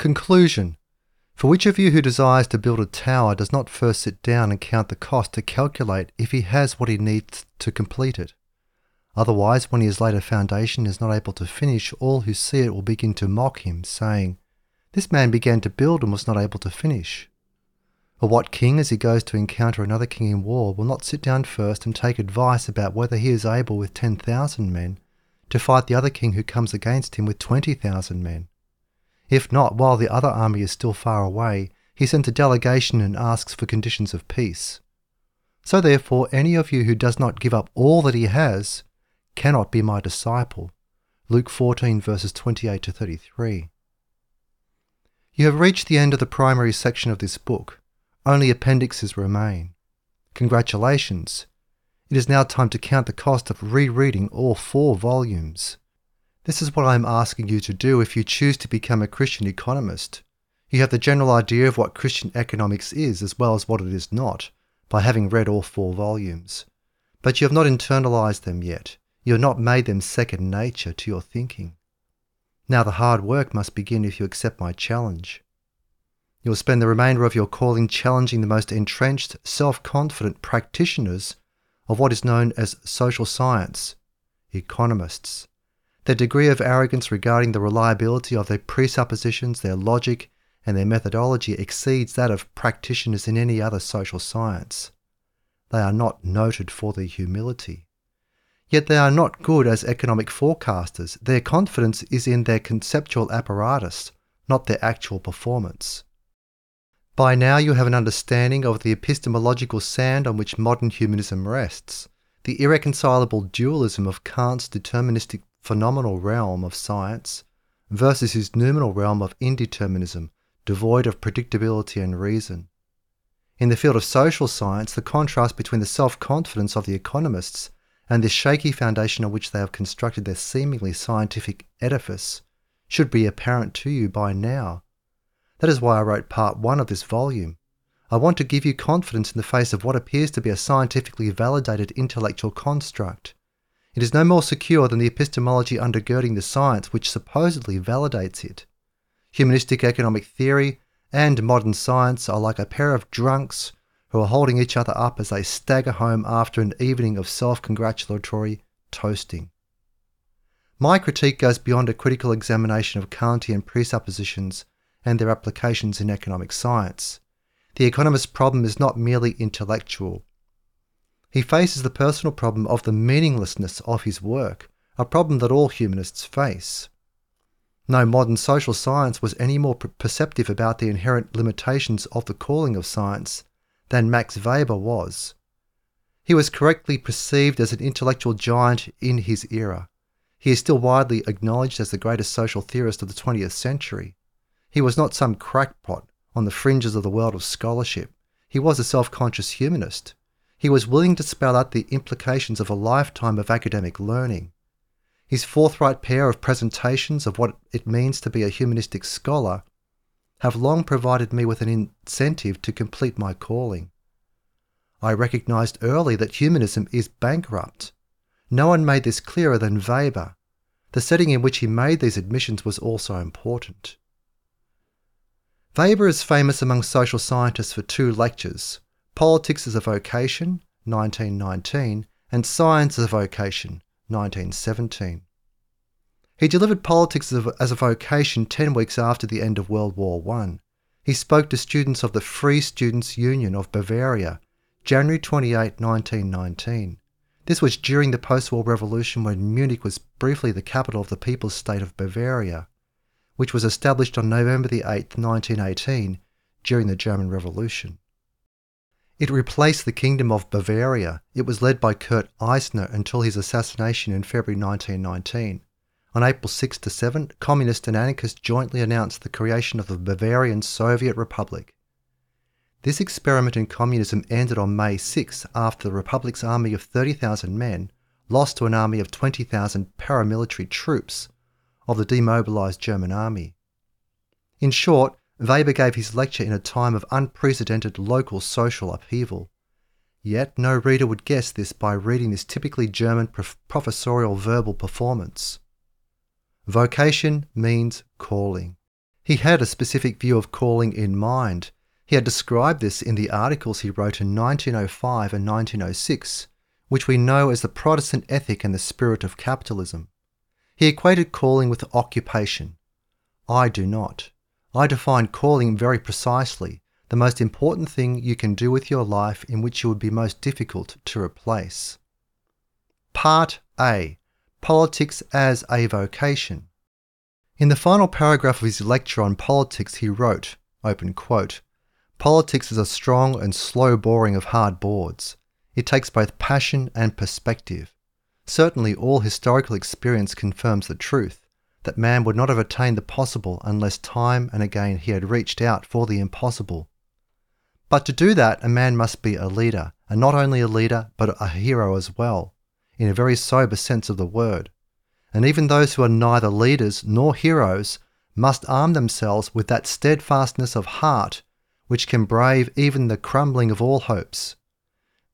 Conclusion For which of you who desires to build a tower does not first sit down and count the cost to calculate if he has what he needs to complete it? Otherwise, when he has laid a foundation and is not able to finish, all who see it will begin to mock him, saying, This man began to build and was not able to finish. Or what king, as he goes to encounter another king in war, will not sit down first and take advice about whether he is able with 10,000 men to fight the other king who comes against him with 20,000 men? If not, while the other army is still far away, he sends a delegation and asks for conditions of peace. So therefore, any of you who does not give up all that he has cannot be my disciple. Luke 14 verses 28 to 33. You have reached the end of the primary section of this book. Only appendixes remain. Congratulations! It is now time to count the cost of rereading all four volumes. This is what I am asking you to do if you choose to become a Christian economist. You have the general idea of what Christian economics is as well as what it is not by having read all four volumes. But you have not internalized them yet. You have not made them second nature to your thinking. Now the hard work must begin if you accept my challenge. You'll spend the remainder of your calling challenging the most entrenched, self confident practitioners of what is known as social science, economists. Their degree of arrogance regarding the reliability of their presuppositions, their logic, and their methodology exceeds that of practitioners in any other social science. They are not noted for their humility. Yet they are not good as economic forecasters. Their confidence is in their conceptual apparatus, not their actual performance. By now you have an understanding of the epistemological sand on which modern humanism rests, the irreconcilable dualism of Kant's deterministic phenomenal realm of science versus his noumenal realm of indeterminism, devoid of predictability and reason. In the field of social science, the contrast between the self confidence of the economists and the shaky foundation on which they have constructed their seemingly scientific edifice should be apparent to you by now. That is why I wrote part one of this volume. I want to give you confidence in the face of what appears to be a scientifically validated intellectual construct. It is no more secure than the epistemology undergirding the science which supposedly validates it. Humanistic economic theory and modern science are like a pair of drunks who are holding each other up as they stagger home after an evening of self congratulatory toasting. My critique goes beyond a critical examination of Kantian presuppositions and their applications in economic science. The economist's problem is not merely intellectual. He faces the personal problem of the meaninglessness of his work, a problem that all humanists face. No modern social science was any more perceptive about the inherent limitations of the calling of science than Max Weber was. He was correctly perceived as an intellectual giant in his era. He is still widely acknowledged as the greatest social theorist of the 20th century. He was not some crackpot on the fringes of the world of scholarship. He was a self conscious humanist. He was willing to spell out the implications of a lifetime of academic learning. His forthright pair of presentations of what it means to be a humanistic scholar have long provided me with an incentive to complete my calling. I recognized early that humanism is bankrupt. No one made this clearer than Weber. The setting in which he made these admissions was also important. Weber is famous among social scientists for two lectures Politics as a Vocation, 1919, and Science as a Vocation, 1917. He delivered Politics as a Vocation 10 weeks after the end of World War I. He spoke to students of the Free Students' Union of Bavaria, January 28, 1919. This was during the post war revolution when Munich was briefly the capital of the People's State of Bavaria which was established on November 8, 1918, during the German Revolution. It replaced the Kingdom of Bavaria. It was led by Kurt Eisner until his assassination in February 1919. On April 6 to 7, communists and anarchists jointly announced the creation of the Bavarian Soviet Republic. This experiment in communism ended on May 6 after the Republic's army of 30,000 men lost to an army of 20,000 paramilitary troops of the demobilized German army. In short, Weber gave his lecture in a time of unprecedented local social upheaval. Yet no reader would guess this by reading this typically German prof- professorial verbal performance. Vocation means calling. He had a specific view of calling in mind. He had described this in the articles he wrote in 1905 and 1906, which we know as the Protestant ethic and the spirit of capitalism. He equated calling with occupation. I do not. I define calling very precisely the most important thing you can do with your life in which you would be most difficult to replace. Part A Politics as a Vocation. In the final paragraph of his lecture on politics, he wrote, open quote, Politics is a strong and slow boring of hard boards. It takes both passion and perspective. Certainly, all historical experience confirms the truth that man would not have attained the possible unless time and again he had reached out for the impossible. But to do that, a man must be a leader, and not only a leader, but a hero as well, in a very sober sense of the word. And even those who are neither leaders nor heroes must arm themselves with that steadfastness of heart which can brave even the crumbling of all hopes.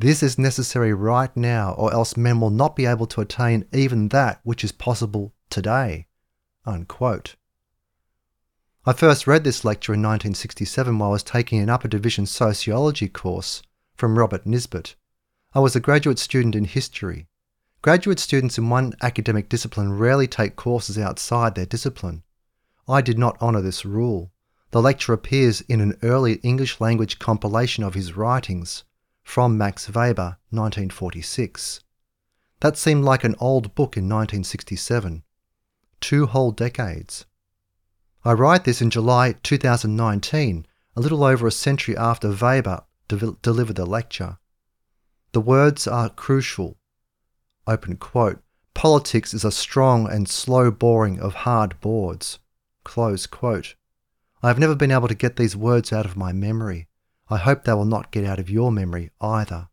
This is necessary right now, or else men will not be able to attain even that which is possible today. Unquote. I first read this lecture in 1967 while I was taking an upper division sociology course from Robert Nisbet. I was a graduate student in history. Graduate students in one academic discipline rarely take courses outside their discipline. I did not honour this rule. The lecture appears in an early English language compilation of his writings from Max Weber, 1946. That seemed like an old book in 1967 two whole decades. I write this in July 2019, a little over a century after Weber de- delivered the lecture. The words are crucial. Open quote. Politics is a strong and slow boring of hard boards. Close quote. I have never been able to get these words out of my memory. I hope they will not get out of your memory either.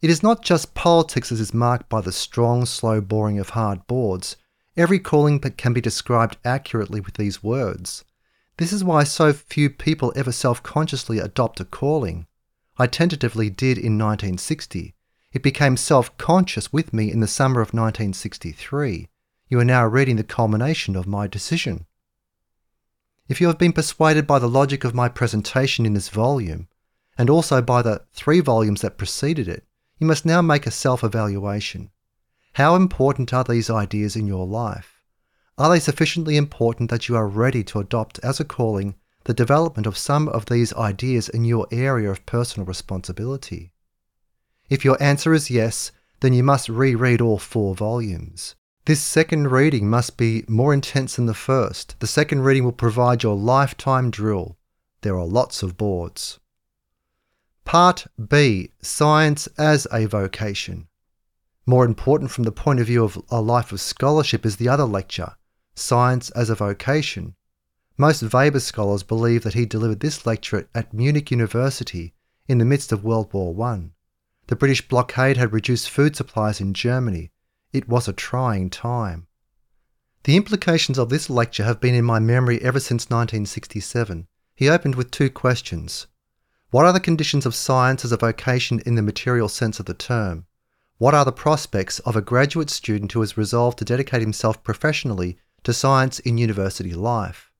It is not just politics that is marked by the strong, slow boring of hard boards. Every calling that can be described accurately with these words. This is why so few people ever self consciously adopt a calling. I tentatively did in 1960. It became self conscious with me in the summer of 1963. You are now reading the culmination of my decision. If you have been persuaded by the logic of my presentation in this volume, and also by the three volumes that preceded it, you must now make a self evaluation. How important are these ideas in your life? Are they sufficiently important that you are ready to adopt as a calling the development of some of these ideas in your area of personal responsibility? If your answer is yes, then you must reread all four volumes. This second reading must be more intense than the first. The second reading will provide your lifetime drill. There are lots of boards. Part B Science as a Vocation. More important from the point of view of a life of scholarship is the other lecture, Science as a Vocation. Most Weber scholars believe that he delivered this lecture at Munich University in the midst of World War I. The British blockade had reduced food supplies in Germany. It was a trying time. The implications of this lecture have been in my memory ever since 1967. He opened with two questions. What are the conditions of science as a vocation in the material sense of the term? What are the prospects of a graduate student who has resolved to dedicate himself professionally to science in university life?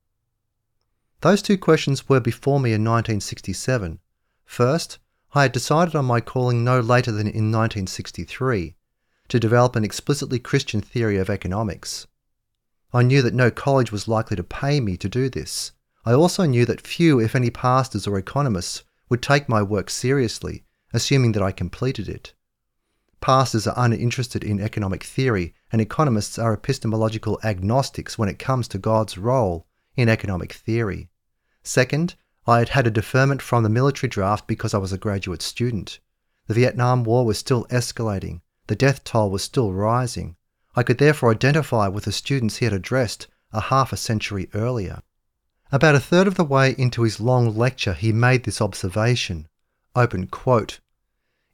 Those two questions were before me in 1967. First, I had decided on my calling no later than in 1963 to develop an explicitly Christian theory of economics. I knew that no college was likely to pay me to do this. I also knew that few, if any, pastors or economists would take my work seriously, assuming that I completed it. Pastors are uninterested in economic theory, and economists are epistemological agnostics when it comes to God's role in economic theory. Second, I had had a deferment from the military draft because I was a graduate student. The Vietnam War was still escalating, the death toll was still rising. I could therefore identify with the students he had addressed a half a century earlier. About a third of the way into his long lecture, he made this observation. Open quote.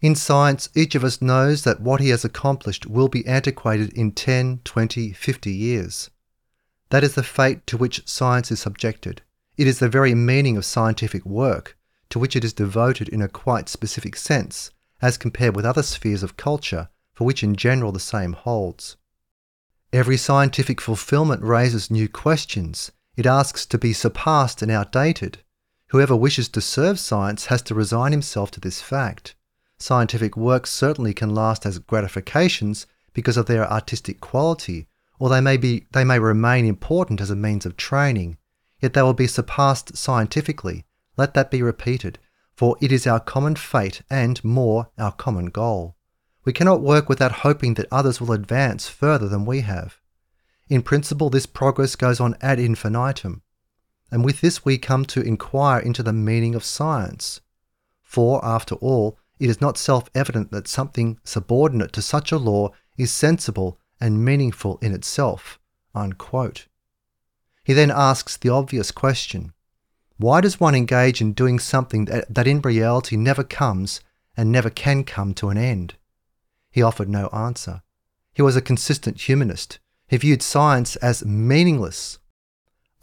In science, each of us knows that what he has accomplished will be antiquated in 10, 20, 50 years. That is the fate to which science is subjected. It is the very meaning of scientific work, to which it is devoted in a quite specific sense, as compared with other spheres of culture, for which in general the same holds. Every scientific fulfillment raises new questions. It asks to be surpassed and outdated. Whoever wishes to serve science has to resign himself to this fact. Scientific works certainly can last as gratifications because of their artistic quality, or they may, be, they may remain important as a means of training, yet they will be surpassed scientifically. Let that be repeated, for it is our common fate and, more, our common goal. We cannot work without hoping that others will advance further than we have. In principle, this progress goes on ad infinitum, and with this we come to inquire into the meaning of science. For, after all, it is not self evident that something subordinate to such a law is sensible and meaningful in itself. Unquote. He then asks the obvious question Why does one engage in doing something that, that in reality never comes and never can come to an end? He offered no answer. He was a consistent humanist. He viewed science as meaningless.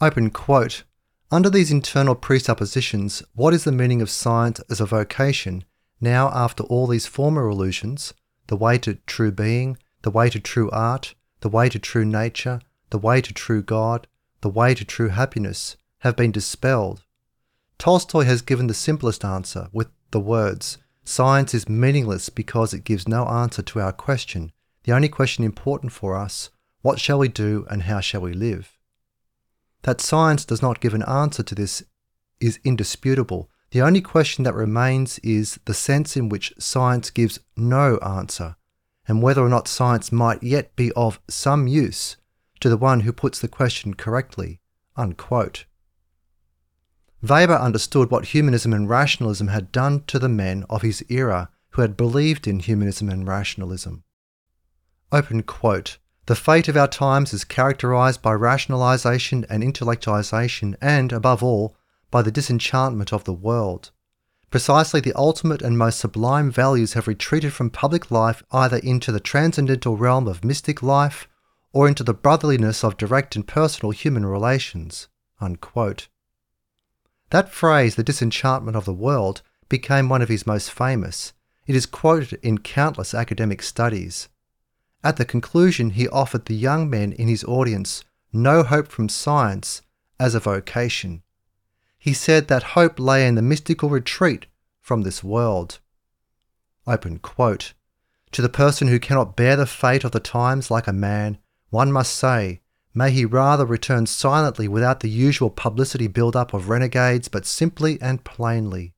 Open quote. Under these internal presuppositions, what is the meaning of science as a vocation now after all these former illusions, the way to true being, the way to true art, the way to true nature, the way to true God, the way to true happiness, have been dispelled. Tolstoy has given the simplest answer with the words Science is meaningless because it gives no answer to our question, the only question important for us what shall we do and how shall we live? That science does not give an answer to this is indisputable. The only question that remains is the sense in which science gives no answer and whether or not science might yet be of some use to the one who puts the question correctly. Unquote. Weber understood what humanism and rationalism had done to the men of his era who had believed in humanism and rationalism. Open quote. The fate of our times is characterized by rationalization and intellectualization, and, above all, by the disenchantment of the world. Precisely the ultimate and most sublime values have retreated from public life either into the transcendental realm of mystic life or into the brotherliness of direct and personal human relations. Unquote. That phrase, the disenchantment of the world, became one of his most famous. It is quoted in countless academic studies. At the conclusion, he offered the young men in his audience no hope from science as a vocation. He said that hope lay in the mystical retreat from this world. Open quote. To the person who cannot bear the fate of the times like a man, one must say, may he rather return silently without the usual publicity build up of renegades, but simply and plainly.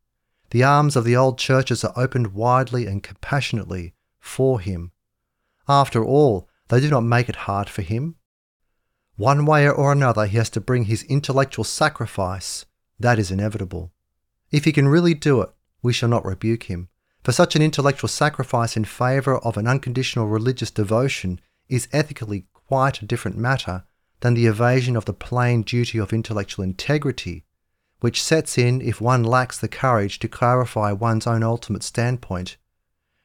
The arms of the old churches are opened widely and compassionately for him. After all, they do not make it hard for him. One way or another, he has to bring his intellectual sacrifice that is inevitable. If he can really do it, we shall not rebuke him. For such an intellectual sacrifice in favour of an unconditional religious devotion is ethically quite a different matter than the evasion of the plain duty of intellectual integrity, which sets in if one lacks the courage to clarify one's own ultimate standpoint,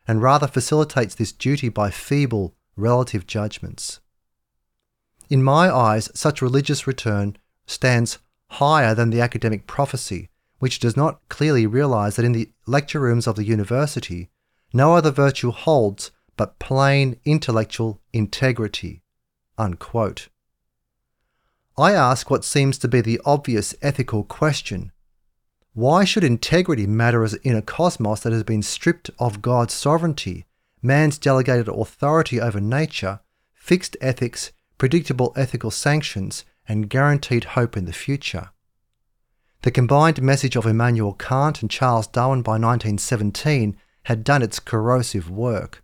and rather facilitates this duty by feeble relative judgments. In my eyes, such religious return stands higher than the academic prophecy, which does not clearly realize that in the lecture rooms of the university, no other virtue holds but plain intellectual integrity. Unquote. I ask what seems to be the obvious ethical question. Why should integrity matter in a cosmos that has been stripped of God's sovereignty, man's delegated authority over nature, fixed ethics, predictable ethical sanctions, and guaranteed hope in the future. The combined message of Immanuel Kant and Charles Darwin by 1917 had done its corrosive work.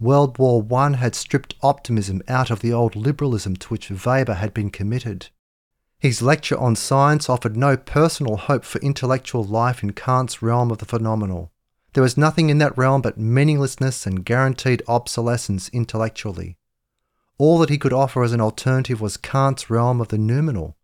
World War I had stripped optimism out of the old liberalism to which Weber had been committed. His lecture on science offered no personal hope for intellectual life in Kant's realm of the phenomenal. There was nothing in that realm but meaninglessness and guaranteed obsolescence intellectually. All that he could offer as an alternative was Kant's realm of the noumenal.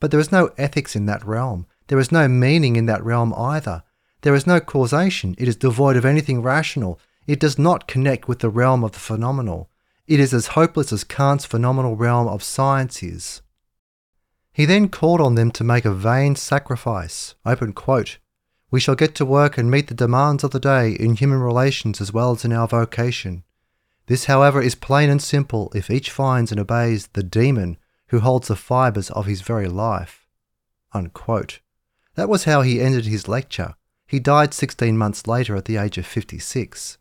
But there is no ethics in that realm. There is no meaning in that realm either. There is no causation. It is devoid of anything rational. It does not connect with the realm of the phenomenal. It is as hopeless as Kant's phenomenal realm of science is. He then called on them to make a vain sacrifice. We shall get to work and meet the demands of the day in human relations as well as in our vocation. This, however, is plain and simple if each finds and obeys the demon who holds the fibres of his very life. Unquote. That was how he ended his lecture. He died 16 months later at the age of 56.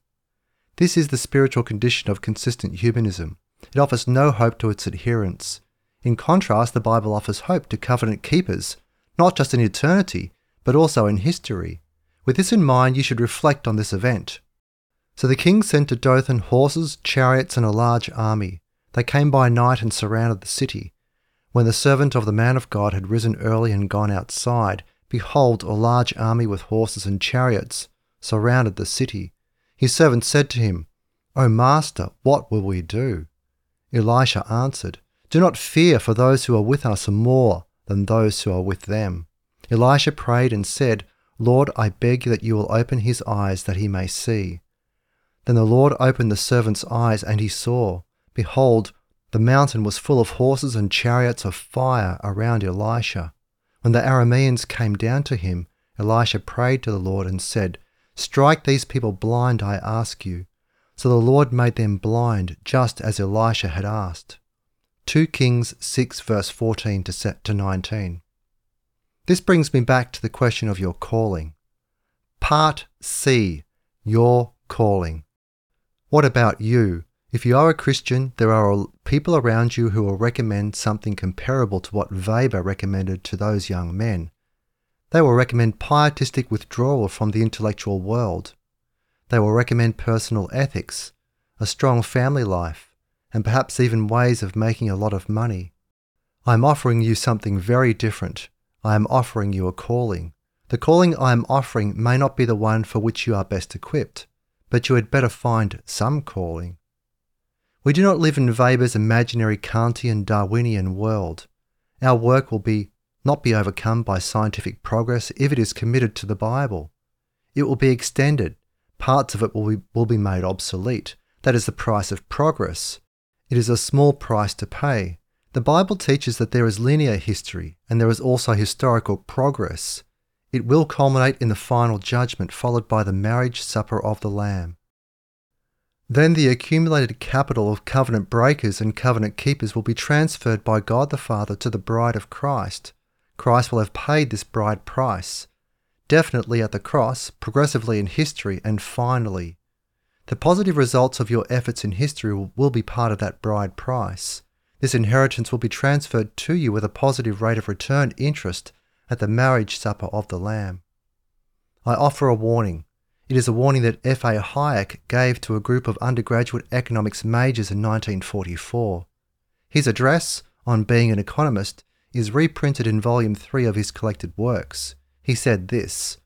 This is the spiritual condition of consistent humanism. It offers no hope to its adherents. In contrast, the Bible offers hope to covenant keepers, not just in eternity, but also in history. With this in mind, you should reflect on this event. So the king sent to Dothan horses, chariots, and a large army. They came by night and surrounded the city. When the servant of the man of God had risen early and gone outside, behold, a large army with horses and chariots surrounded the city. His servant said to him, O master, what will we do? Elisha answered, Do not fear, for those who are with us are more than those who are with them. Elisha prayed and said, Lord, I beg that you will open his eyes that he may see. Then the Lord opened the servant's eyes, and he saw. Behold, the mountain was full of horses and chariots of fire around Elisha. When the Arameans came down to him, Elisha prayed to the Lord and said, Strike these people blind, I ask you. So the Lord made them blind, just as Elisha had asked. 2 Kings 6, verse 14 to 19. This brings me back to the question of your calling. Part C Your Calling. What about you? If you are a Christian, there are people around you who will recommend something comparable to what Weber recommended to those young men. They will recommend pietistic withdrawal from the intellectual world. They will recommend personal ethics, a strong family life, and perhaps even ways of making a lot of money. I am offering you something very different. I am offering you a calling. The calling I am offering may not be the one for which you are best equipped but you had better find some calling. We do not live in Weber's imaginary Kantian Darwinian world. Our work will be not be overcome by scientific progress if it is committed to the Bible. It will be extended. Parts of it will be, will be made obsolete. That is the price of progress. It is a small price to pay. The Bible teaches that there is linear history and there is also historical progress. It will culminate in the final judgment, followed by the marriage supper of the Lamb. Then the accumulated capital of covenant breakers and covenant keepers will be transferred by God the Father to the bride of Christ. Christ will have paid this bride price, definitely at the cross, progressively in history, and finally. The positive results of your efforts in history will be part of that bride price. This inheritance will be transferred to you with a positive rate of return interest at the marriage supper of the Lamb. I offer a warning. It is a warning that F.A. Hayek gave to a group of undergraduate economics majors in 1944. His address, on being an economist, is reprinted in Volume 3 of his collected works. He said this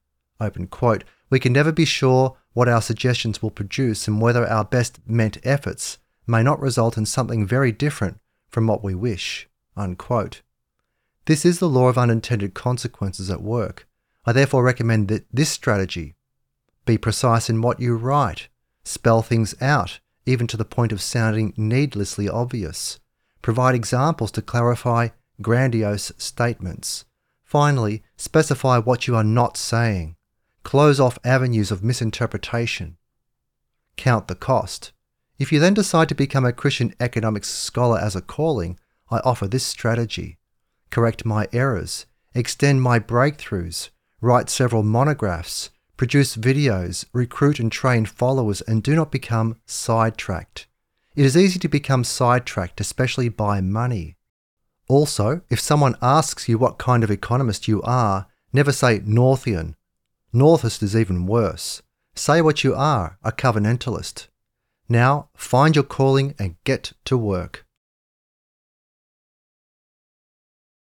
quote, We can never be sure what our suggestions will produce and whether our best meant efforts may not result in something very different from what we wish. Unquote. This is the law of unintended consequences at work. I therefore recommend that this strategy be precise in what you write, spell things out, even to the point of sounding needlessly obvious. Provide examples to clarify grandiose statements. Finally, specify what you are not saying. Close off avenues of misinterpretation. Count the cost. If you then decide to become a Christian economics scholar as a calling, I offer this strategy correct my errors, extend my breakthroughs, write several monographs, produce videos, recruit and train followers, and do not become sidetracked. It is easy to become sidetracked, especially by money. Also, if someone asks you what kind of economist you are, never say Northian. Northist is even worse. Say what you are, a covenantalist. Now, find your calling and get to work.